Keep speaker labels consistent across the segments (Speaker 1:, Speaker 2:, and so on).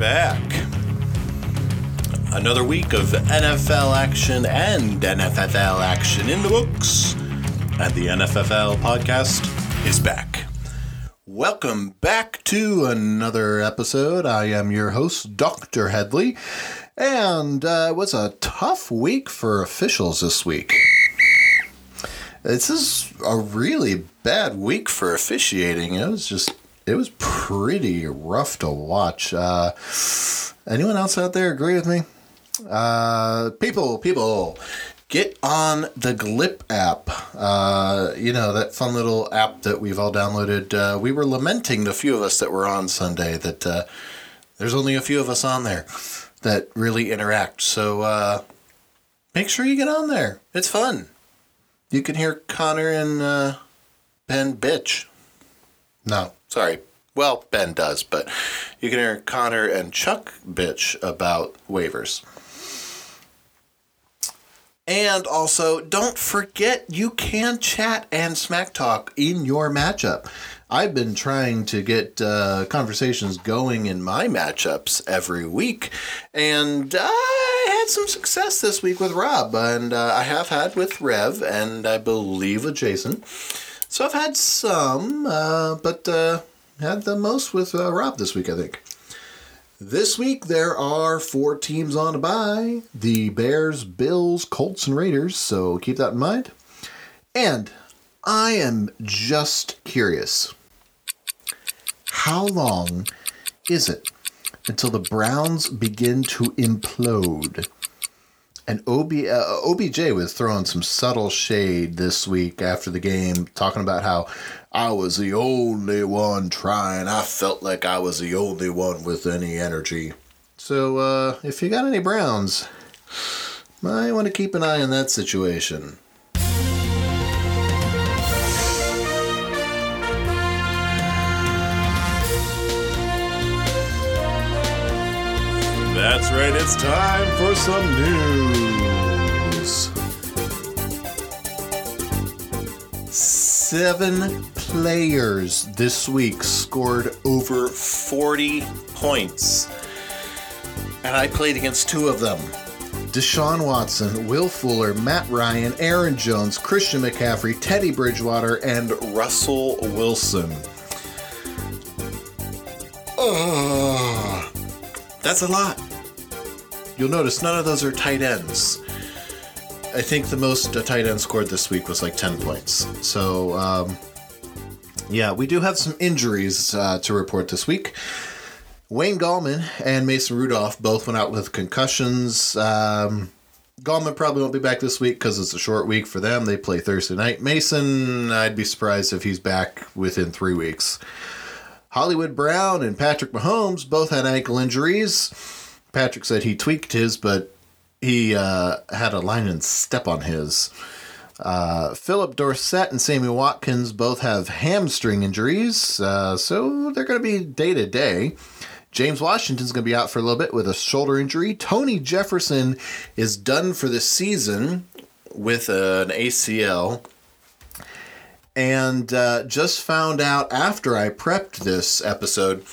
Speaker 1: Back. Another week of NFL action and NFL action in the books. And the NFL podcast is back. Welcome back to another episode. I am your host, Dr. Headley. And uh, it was a tough week for officials this week. This is a really bad week for officiating. It was just, it was pretty rough to watch. Uh, anyone else out there agree with me? Uh, people, people, get on the Glip app. Uh, you know, that fun little app that we've all downloaded. Uh, we were lamenting the few of us that were on Sunday that uh, there's only a few of us on there that really interact. So uh, make sure you get on there. It's fun. You can hear Connor and uh, Ben bitch. No, sorry. Well, Ben does, but you can hear Connor and Chuck bitch about waivers. And also, don't forget you can chat and smack talk in your matchup. I've been trying to get uh, conversations going in my matchups every week, and I had some success this week with Rob, and uh, I have had with Rev, and I believe with Jason. So I've had some, uh, but uh, had the most with uh, Rob this week, I think. This week there are four teams on a bye the Bears, Bills, Colts, and Raiders, so keep that in mind. And I am just curious how long is it until the Browns begin to implode? And OB, uh, OBJ was throwing some subtle shade this week after the game, talking about how I was the only one trying. I felt like I was the only one with any energy. So, uh, if you got any Browns, might want to keep an eye on that situation. That's right, it's time for some news. Seven players this week scored over 40 points. And I played against two of them. Deshaun Watson, Will Fuller, Matt Ryan, Aaron Jones, Christian McCaffrey, Teddy Bridgewater, and Russell Wilson. Oh, that's a lot. You'll notice none of those are tight ends. I think the most a tight end scored this week was like 10 points. So, um, yeah, we do have some injuries uh, to report this week. Wayne Gallman and Mason Rudolph both went out with concussions. Um, Gallman probably won't be back this week because it's a short week for them. They play Thursday night. Mason, I'd be surprised if he's back within three weeks. Hollywood Brown and Patrick Mahomes both had ankle injuries. Patrick said he tweaked his, but he uh, had a line and step on his. Uh, Phillip Dorsett and Sammy Watkins both have hamstring injuries, uh, so they're going to be day to day. James Washington's going to be out for a little bit with a shoulder injury. Tony Jefferson is done for the season with an ACL. And uh, just found out after I prepped this episode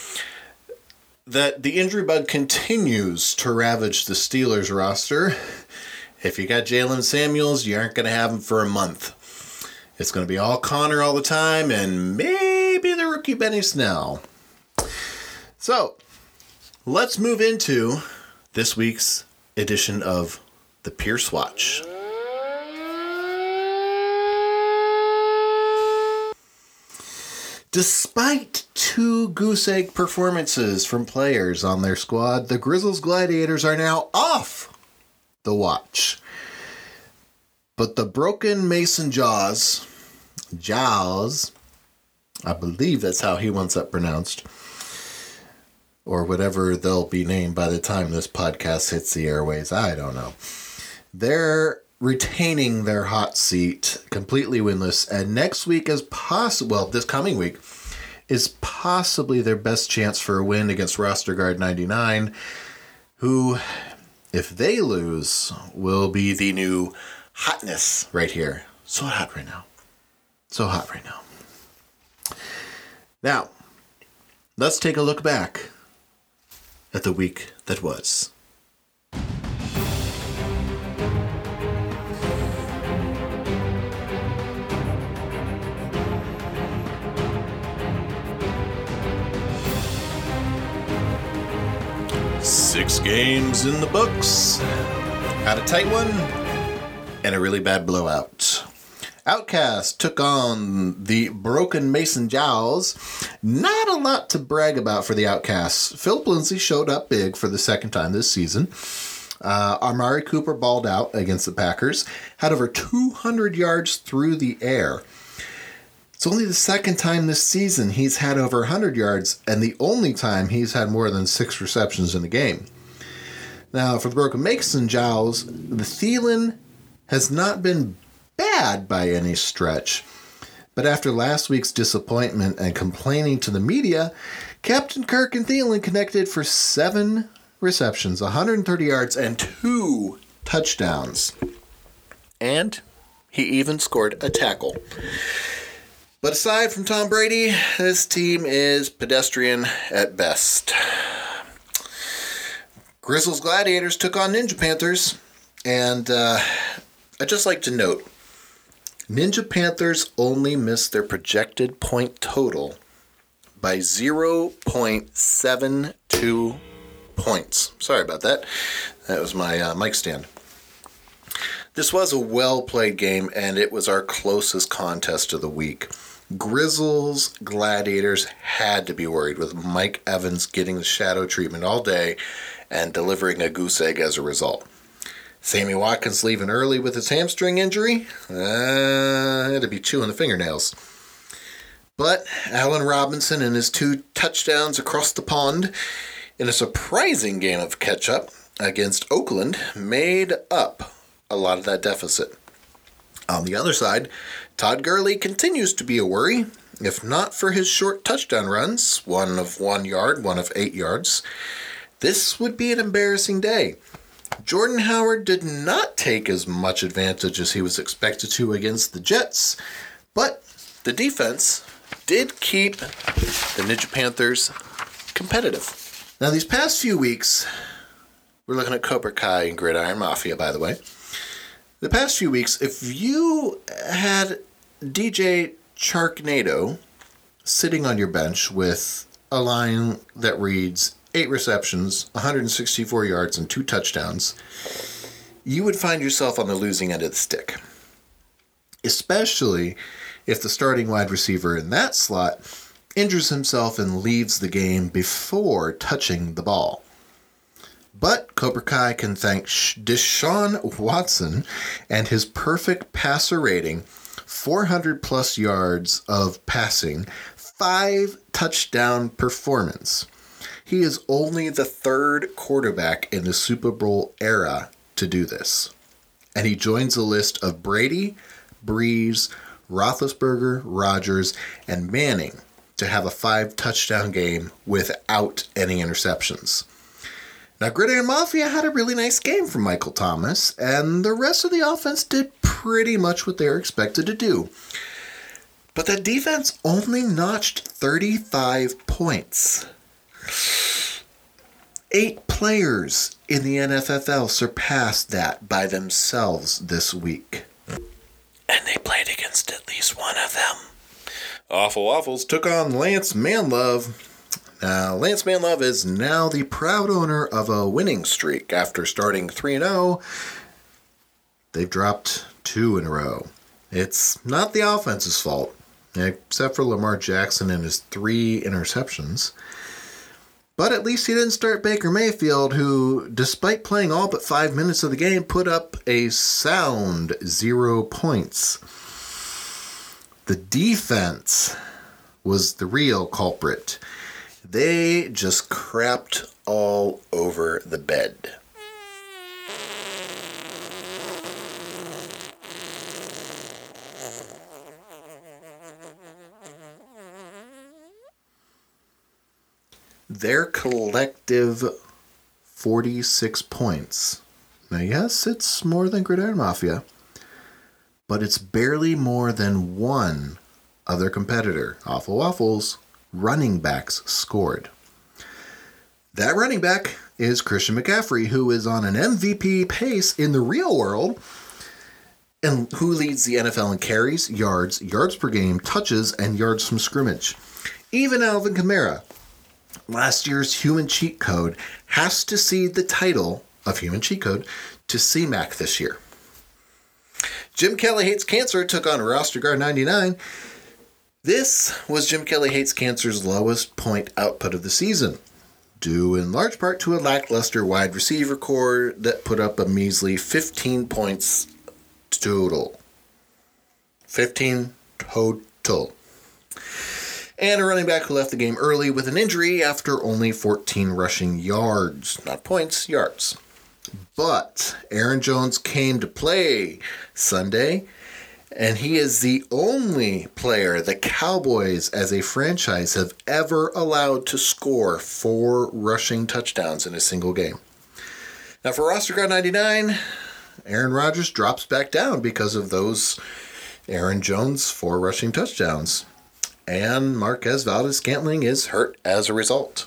Speaker 1: that the injury bug continues to ravage the Steelers roster. If you got Jaylen Samuels, you aren't going to have him for a month. It's going to be all Conner all the time and maybe the rookie Benny Snell. So, let's move into this week's edition of the Pearce Watch. Despite two goose egg performances from players on their squad, the Grizzlies Gladiators are now off the watch. But the broken Mason Jaws, Jaws, I believe that's how he wants that pronounced, or whatever they'll be named by the time this podcast hits the airways. I don't know. They're retaining their hot seat completely winless, and next week is possible. Well, this coming week is possibly their best chance for a win against roster guard 99, who, if they lose, will be the new hotness right here. So hot right now. So hot right now. Now, let's take a look back at the week that was. Six games in the books. Had a tight one and a really bad blowout. Outcast took on the Broken Mason Jowls. Not a lot to brag about for the Outcasts. Philip Lindsay showed up big for the second time this season. Uh, Cooper balled out against the Packers, had over 200 yards through the air. It's only the second time this season he's had over 100 yards, and the only time he's had more than six receptions in a game. Now, for the Broken Mason Jowls, the Thielen has not been bad by any stretch. But after last week's disappointment and complaining to the media, Captain Kirk and Thielen connected for seven receptions, 130 yards, and two touchdowns. And he even scored a tackle. But aside from Tom Brady, this team is pedestrian at best. Grizzles Gladiators took on Ninja Panthers, and uh, I'd just like to note Ninja Panthers only missed their projected point total by 0.72 points. Sorry about that. That was my uh, mic stand. This was a well played game, and it was our closest contest of the week. Grizzles Gladiators had to be worried with Mike Evans getting the shadow treatment all day and delivering a goose egg as a result. Sammy Watkins leaving early with his hamstring injury. Uh, had to be chewing the fingernails. But Allen Robinson and his two touchdowns across the pond in a surprising game of catch up against Oakland made up a lot of that deficit. On the other side, Todd Gurley continues to be a worry, if not for his short touchdown runs, one of one yard, one of eight yards. This would be an embarrassing day. Jordan Howard did not take as much advantage as he was expected to against the Jets, but the defense did keep the Ninja Panthers competitive. Now, these past few weeks, we're looking at Cobra Kai and Gridiron Mafia, by the way. The past few weeks, if you had DJ Charknado sitting on your bench with a line that reads eight receptions, 164 yards, and two touchdowns, you would find yourself on the losing end of the stick. Especially if the starting wide receiver in that slot injures himself and leaves the game before touching the ball. But Cobra Kai can thank Deshaun Watson and his perfect passer rating, 400 plus yards of passing, five touchdown performance. He is only the third quarterback in the Super Bowl era to do this. And he joins the list of Brady, Brees, Roethlisberger, Rodgers, and Manning to have a five touchdown game without any interceptions. Now, Gridiron Mafia had a really nice game from Michael Thomas, and the rest of the offense did pretty much what they were expected to do. But the defense only notched 35 points. Eight players in the NFFL surpassed that by themselves this week. And they played against at least one of them. Awful Waffles took on Lance Manlove now, Lance Manlove is now the proud owner of a winning streak after starting 3 0. They've dropped two in a row. It's not the offense's fault, except for Lamar Jackson and his three interceptions. But at least he didn't start Baker Mayfield, who, despite playing all but five minutes of the game, put up a sound zero points. The defense was the real culprit. They just crapped all over the bed. Their collective 46 points. Now, yes, it's more than Gridiron Mafia, but it's barely more than one other competitor, Awful Waffles, running backs scored. That running back is Christian McCaffrey, who is on an MVP pace in the real world and who leads the NFL in carries, yards, yards per game, touches, and yards from scrimmage. Even Alvin Kamara, last year's human cheat code, has to cede the title of human cheat code to CMAC this year. Jim Kelly Hates Cancer took on roster guard 99. This was Jim Kelly Hates Cancer's lowest point output of the season, due in large part to a lackluster wide receiver core that put up a measly 15 points total. 15 total. And a running back who left the game early with an injury after only 14 rushing yards. Not points, yards. But Aaron Jones came to play Sunday, and he is the only player the Cowboys as a franchise have ever allowed to score four rushing touchdowns in a single game. Now, for roster guard 99, Aaron Rodgers drops back down because of those Aaron Jones four rushing touchdowns. And Marquez Valdes Scantling is hurt as a result.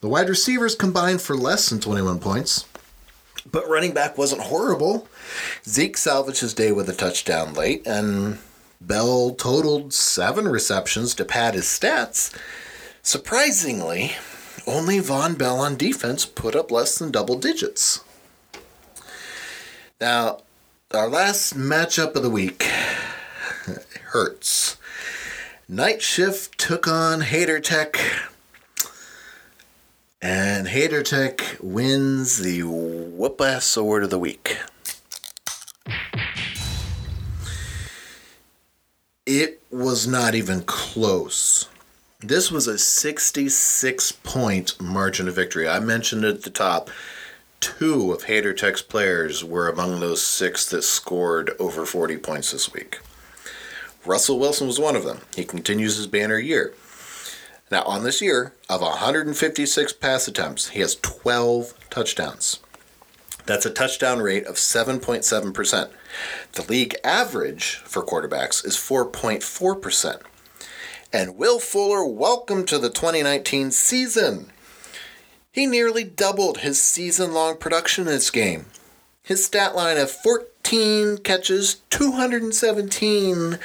Speaker 1: The wide receivers combined for less than 21 points, but running back wasn't horrible. Zeke salvaged his day with a touchdown late, and Bell totaled seven receptions to pad his stats. Surprisingly, only Vonn Bell on defense put up less than double digits. Now, our last matchup of the week hurts. Night Shift took on Hater Tech. And Hater Tech wins the Whoop Ass Award of the Week. It was not even close. This was a 66 point margin of victory. I mentioned at the top two of Hater Tech's players were among those six that scored over 40 points this week. Russell Wilson was one of them. He continues his banner year. Now, on this year, of 156 pass attempts, he has 12 touchdowns. That's a touchdown rate of 7.7%. The league average for quarterbacks is 4.4%. And Will Fuller, welcome to the 2019 season. He nearly doubled his season long production in this game. His stat line of 14 catches, 217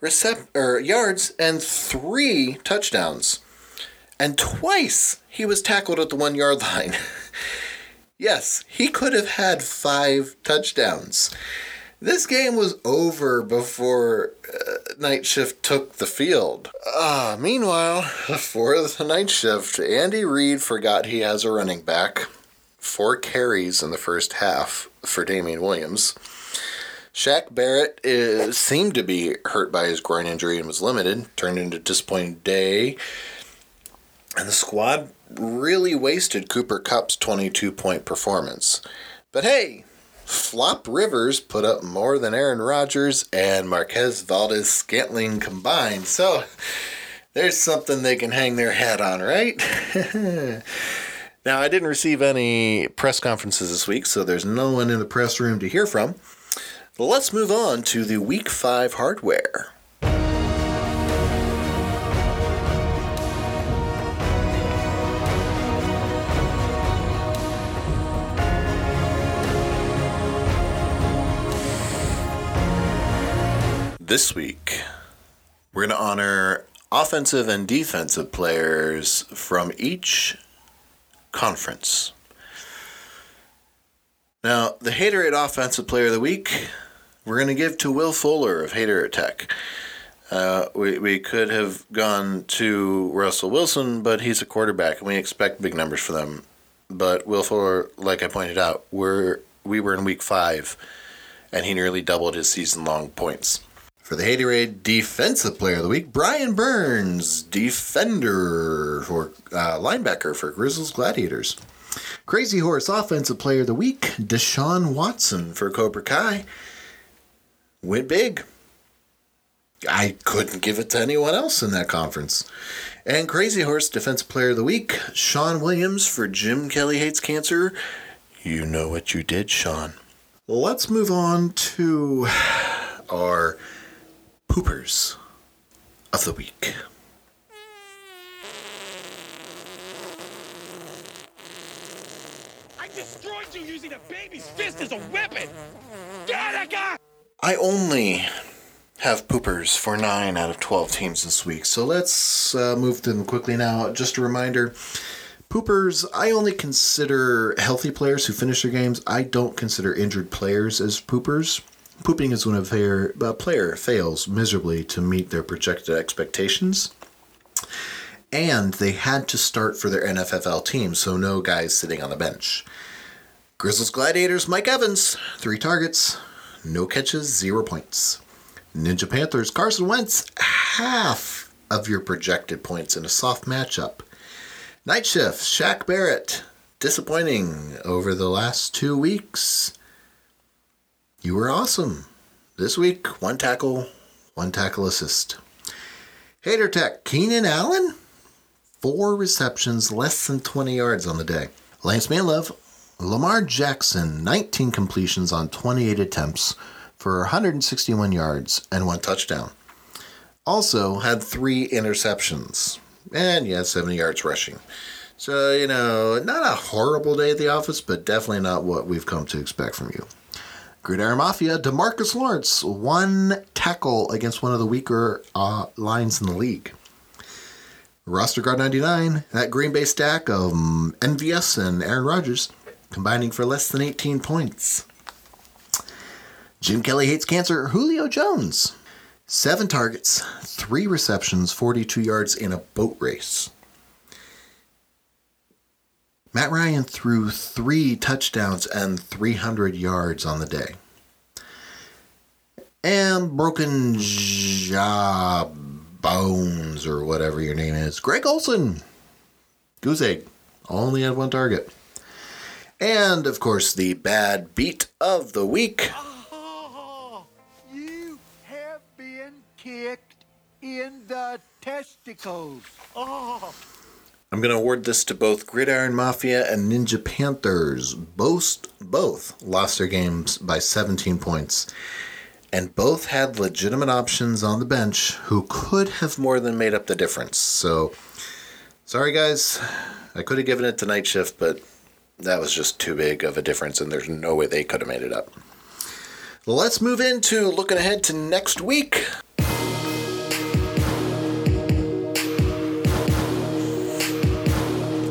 Speaker 1: recep- or yards, and three touchdowns. And twice he was tackled at the one yard line. yes, he could have had five touchdowns. This game was over before uh, night shift took the field. Ah, meanwhile, for the night shift, Andy Reid forgot he has a running back. Four carries in the first half for Damien Williams. Shaq Barrett is, seemed to be hurt by his groin injury and was limited, turned into a disappointing day. And the squad really wasted Cooper Kupp's 22 point performance. But hey, Flop Rivers put up more than Aaron Rodgers and Marquez Valdes Scantling combined. So there's something they can hang their hat on, right? now, I didn't receive any press conferences this week, so there's no one in the press room to hear from. Let's move on to the week five hardware. This week, we're going to honor offensive and defensive players from each conference. Now, the Haterade Offensive Player of the Week, we're going to give to Will Fuller of Hater Attack. Uh, we, we could have gone to Russell Wilson, but he's a quarterback, and we expect big numbers for them. But Will Fuller, like I pointed out, we're, we were in week five, and he nearly doubled his season long points. For the Haterade Defensive Player of the Week, Brian Burns, defender for uh, linebacker for Grizzlies Gladiators. Crazy Horse Offensive Player of the Week, Deshaun Watson for Cobra Kai. Went big. I couldn't give it to anyone else in that conference. And Crazy Horse Defensive Player of the Week, Sean Williams for Jim Kelly Hates Cancer. You know what you did, Sean. Let's move on to our poopers of the week.
Speaker 2: I destroyed you using a baby's fist as a weapon! Gattaca!
Speaker 1: I only have poopers for 9 out of 12 teams this week, so let's uh, move them quickly now. Just a reminder poopers, I only consider healthy players who finish their games. I don't consider injured players as poopers. Pooping is when a player, a player fails miserably to meet their projected expectations. And they had to start for their NFFL team, so no guys sitting on the bench. Grizzlies Gladiators, Mike Evans, three targets, no catches, zero points. Ninja Panthers, Carson Wentz, half of your projected points in a soft matchup. Night Shift, Shaq Barrett, disappointing over the last two weeks. You were awesome. This week, one tackle, one tackle assist. Hater Tech, Keenan Allen, four receptions, less than 20 yards on the day. Lance Manlove, Lamar Jackson, 19 completions on 28 attempts for 161 yards and one touchdown. Also had three interceptions and yeah, 70 yards rushing. So, you know, not a horrible day at the office, but definitely not what we've come to expect from you. Gridiron Mafia, Demarcus Lawrence, one tackle against one of the weaker uh, lines in the league. Roster Guard 99, that Green Bay stack of um, MVS and Aaron Rodgers combining for less than 18 points. Jim Kelly hates cancer. Julio Jones. Seven targets, three receptions, 42 yards in a boat race. Matt Ryan threw three touchdowns and 300 yards on the day. And broken jaw bones or whatever your name is. Greg Olsen. Goose egg. Only had one target. And of course, the bad beat of the week.
Speaker 3: You have been kicked in the testicles. Oh.
Speaker 1: I'm going to award this to both Gridiron Mafia and Ninja Panthers. Both both lost their games by 17 points. And both had legitimate options on the bench who could have more than made up the difference. So, sorry guys. I could have given it to Night Shift, but that was just too big of a difference, and there's no way they could have made it up. Let's move into looking ahead to next week.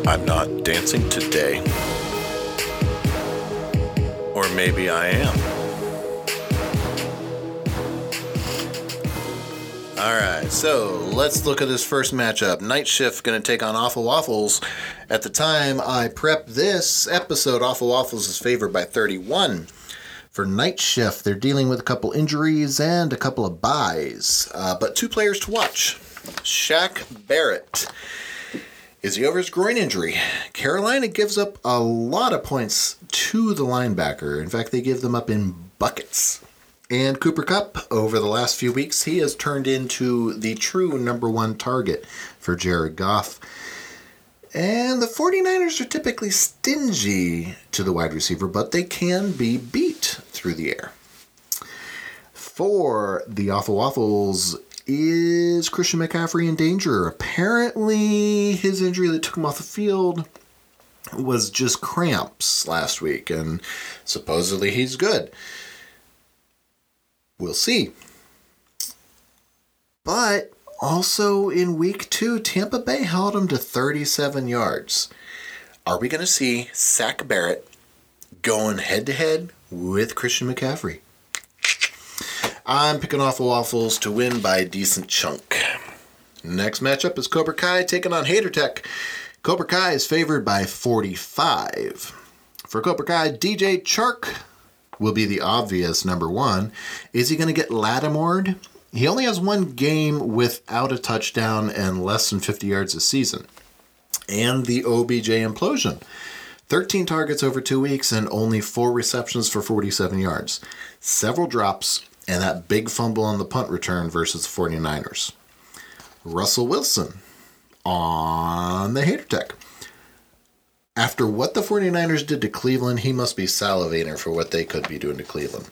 Speaker 1: I'm not dancing today. Or maybe I am. All right, so let's look at this first matchup. Night Shift going to take on Awful Waffles. At the time I prep this episode, Awful Waffles is favored by 31. For Night Shift, they're dealing with a couple injuries and a couple of buys, uh, but two players to watch. Shaq Barrett. Is he over his groin injury? Carolina gives up a lot of points to the linebacker. In fact, they give them up in buckets. And Cooper Kupp, over the last few weeks, he has turned into the true number one target for Jared Goff. And the 49ers are typically stingy to the wide receiver, but they can be beat through the air. For the Awful Waffles, is Christian McCaffrey in danger? Apparently, his injury that took him off the field was just cramps last week, and supposedly he's good. We'll see. But also in week two, Tampa Bay held him to 37 yards. Are we going to see Sack Barrett going head to head with Christian McCaffrey? I'm picking off Waffles to win by a decent chunk. Next matchup is Cobra Kai taking on Hater Tech. Cobra Kai is favored by 45. For Cobra Kai, DJ Chark will be the obvious number one. Is he going to get Latimored? He only has one game without a touchdown and less than 50 yards a season. And the OBJ implosion. 13 targets over two weeks and only four receptions for 47 yards. Several drops and that big fumble on the punt return versus the 49ers. Russell Wilson on the hater tech. After what the 49ers did to Cleveland, he must be salivating for what they could be doing to Cleveland.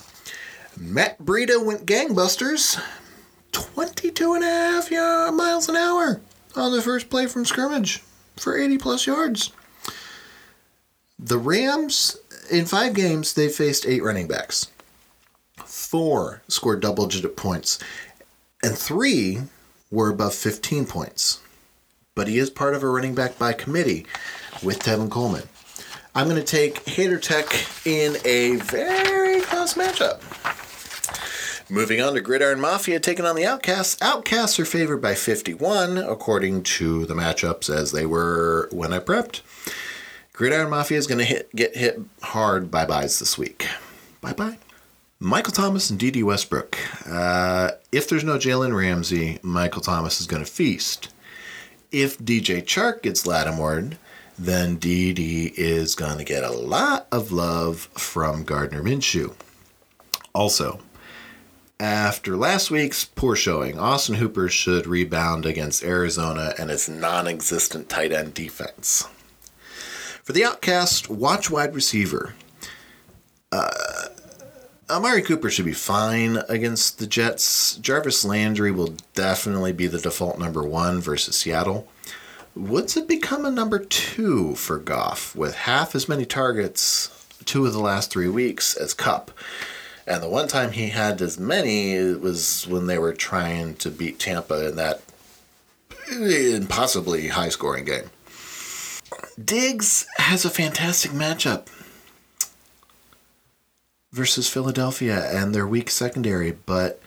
Speaker 1: Matt Breida went gangbusters. 22 and a half miles an hour on the first play from scrimmage for 80 plus yards. The Rams, in five games, they faced eight running backs. Four scored double digit points, and three were above 15 points. But he is part of a running back by committee with Tevin Coleman. I'm going to take Hater Tech in a very close matchup. Moving on to Gridiron Mafia taking on the Outcasts. Outcasts are favored by 51, according to the matchups as they were when I prepped. Gridiron Mafia is going to hit get hit hard bye byes this week. Bye bye. Michael Thomas and Dede Westbrook. Uh, if there's no Jalen Ramsey, Michael Thomas is going to feast. If DJ Chark gets Latimored, then Dede is going to get a lot of love from Gardner Minshew. Also, after last week's poor showing, Austin Hooper should rebound against Arizona and its non existent tight end defense. For the outcast, watch wide receiver. Uh, Amari Cooper should be fine against the Jets. Jarvis Landry will definitely be the default number one versus Seattle. Woods have become a number two for Goff with half as many targets two of the last three weeks as Kupp. And the one time he had as many it was when they were trying to beat Tampa in that impossibly high scoring game. Diggs has a fantastic matchup versus Philadelphia and their weak secondary, but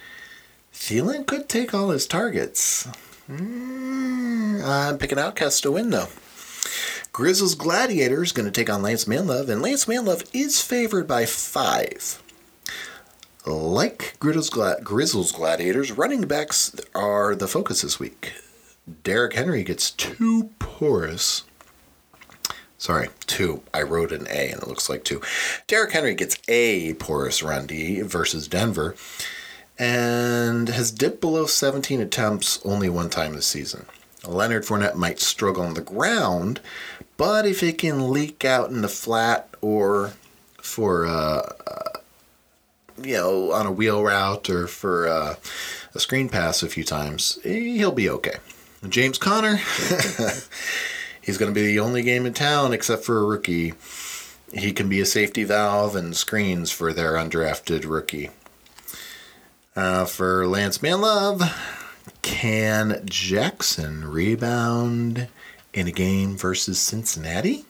Speaker 1: Thielen could take all his targets. Mm, I'm picking Outcast to win, though. Grizzles Gladiators going to take on Lance Manlove, and Lance Manlove is favored by five. Like Grizzles, Gla- Grizzles Gladiators, running backs are the focus this week. Derrick Henry gets two porous. Sorry, two. I wrote an A and it looks like two. Derrick Henry gets a porous run D versus Denver and has dipped below 17 attempts only one time this season. Leonard Fournette might struggle on the ground, but if it can leak out in the flat or for uh, uh, you know on a wheel route or for uh, a screen pass a few times, he'll be okay. James Conner, he's going to be the only game in town except for a rookie. He can be a safety valve and screens for their undrafted rookie. Uh, for Lance Manlove, can Jackson rebound in a game versus Cincinnati?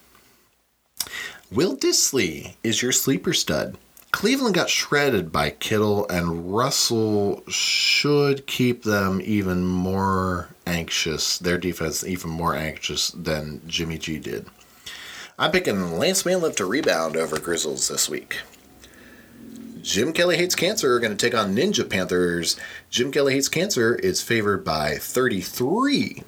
Speaker 1: Will Dissly is your sleeper stud. Cleveland got shredded by Kittle, and Russell should keep them even more anxious, their defense even more anxious than Jimmy G did. I'm picking Lance Manlove to rebound over Grizzles this week. Jim Kelly Hates Cancer are going to take on Ninja Panthers. Jim Kelly Hates Cancer is favored by 33.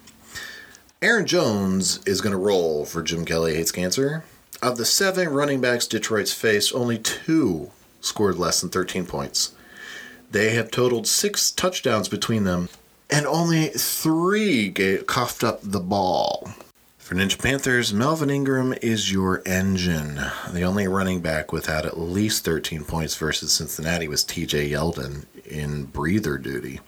Speaker 1: Aaron Jones is going to roll for Jim Kelly Hates Cancer. Of the seven running backs Detroit's faced, only two scored less than 13 points. They have totaled six touchdowns between them, and only three gave, coughed up the ball. For Ninja Panthers, Melvin Ingram is your engine. The only running back without at least 13 points versus Cincinnati was TJ Yeldon in breather duty.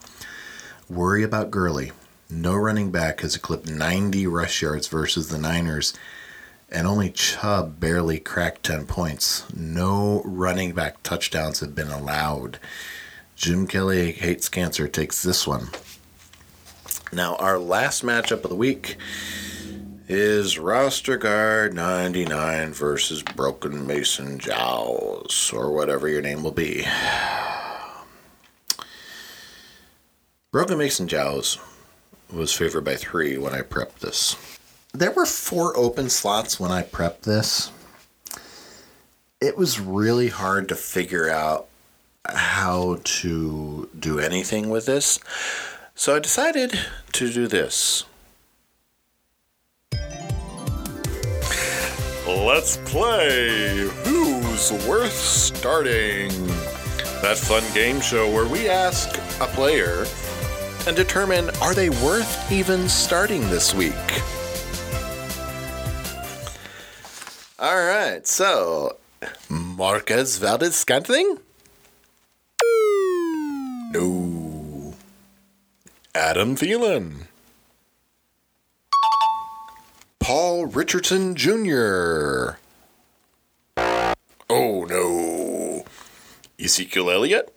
Speaker 1: Worry about Gurley. No running back has eclipsed 90 rush yards versus the Niners, and only Chubb barely cracked 10 points. No running back touchdowns have been allowed. Jim Kelly hates cancer takes this one. Now, our last matchup of the week is roster guard 99 versus broken mason jowls or whatever your name will be broken mason jowls was favored by three when i prepped this there were four open slots when i prepped this it was really hard to figure out how to do anything with this so i decided to do this Let's play Who's Worth Starting? That fun game show where we ask a player and determine are they worth even starting this week? All right, so Marcus Valdes Scantling? No. Adam Thielen. Paul Richardson Jr. Oh no. Ezekiel Elliott?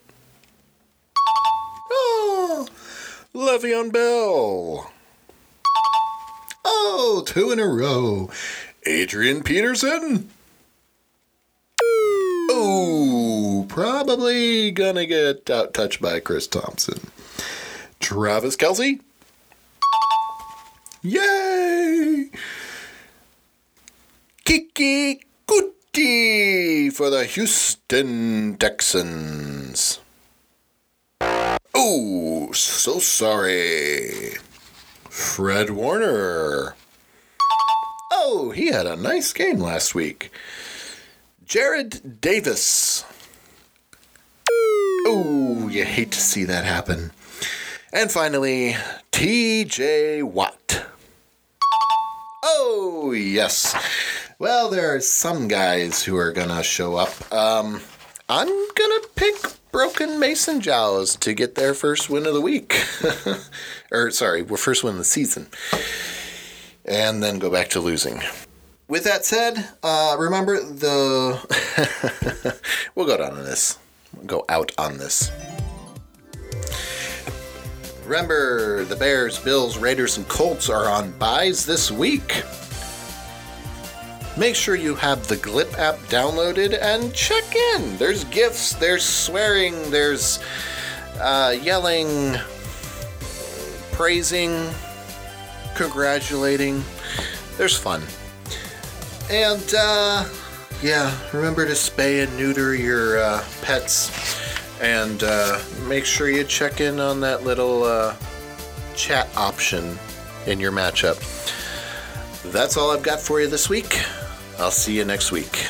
Speaker 1: Oh, Le'Veon Bell. Oh, two in a row. Adrian Peterson. Oh, probably gonna get out touched by Chris Thompson. Travis Kelce. Yay! Keke Coutee for the Houston Texans. Oh, so sorry. Fred Warner. Oh, he had a nice game last week. Jarrad Davis. Oh, you hate to see that happen. And finally, TJ Watt. Oh, yes. Well, there are some guys who are going to show up. Um, I'm going to pick Broken Mason Jaws to get their first win of the week. or, sorry, first win of the season. And then go back to losing. With that said, uh, remember the. we'll go down on this. We'll go out on this. Remember, the Bears, Bills, Raiders, and Colts are on buys this week. Make sure you have the Glip app downloaded and check in. There's gifts, there's swearing, there's uh, yelling, praising, congratulating. There's fun. And, uh, yeah, remember to spay and neuter your uh, pets and uh, make sure you check in on that little uh, chat option in your matchup. That's all I've got for you this week. I'll see you next week.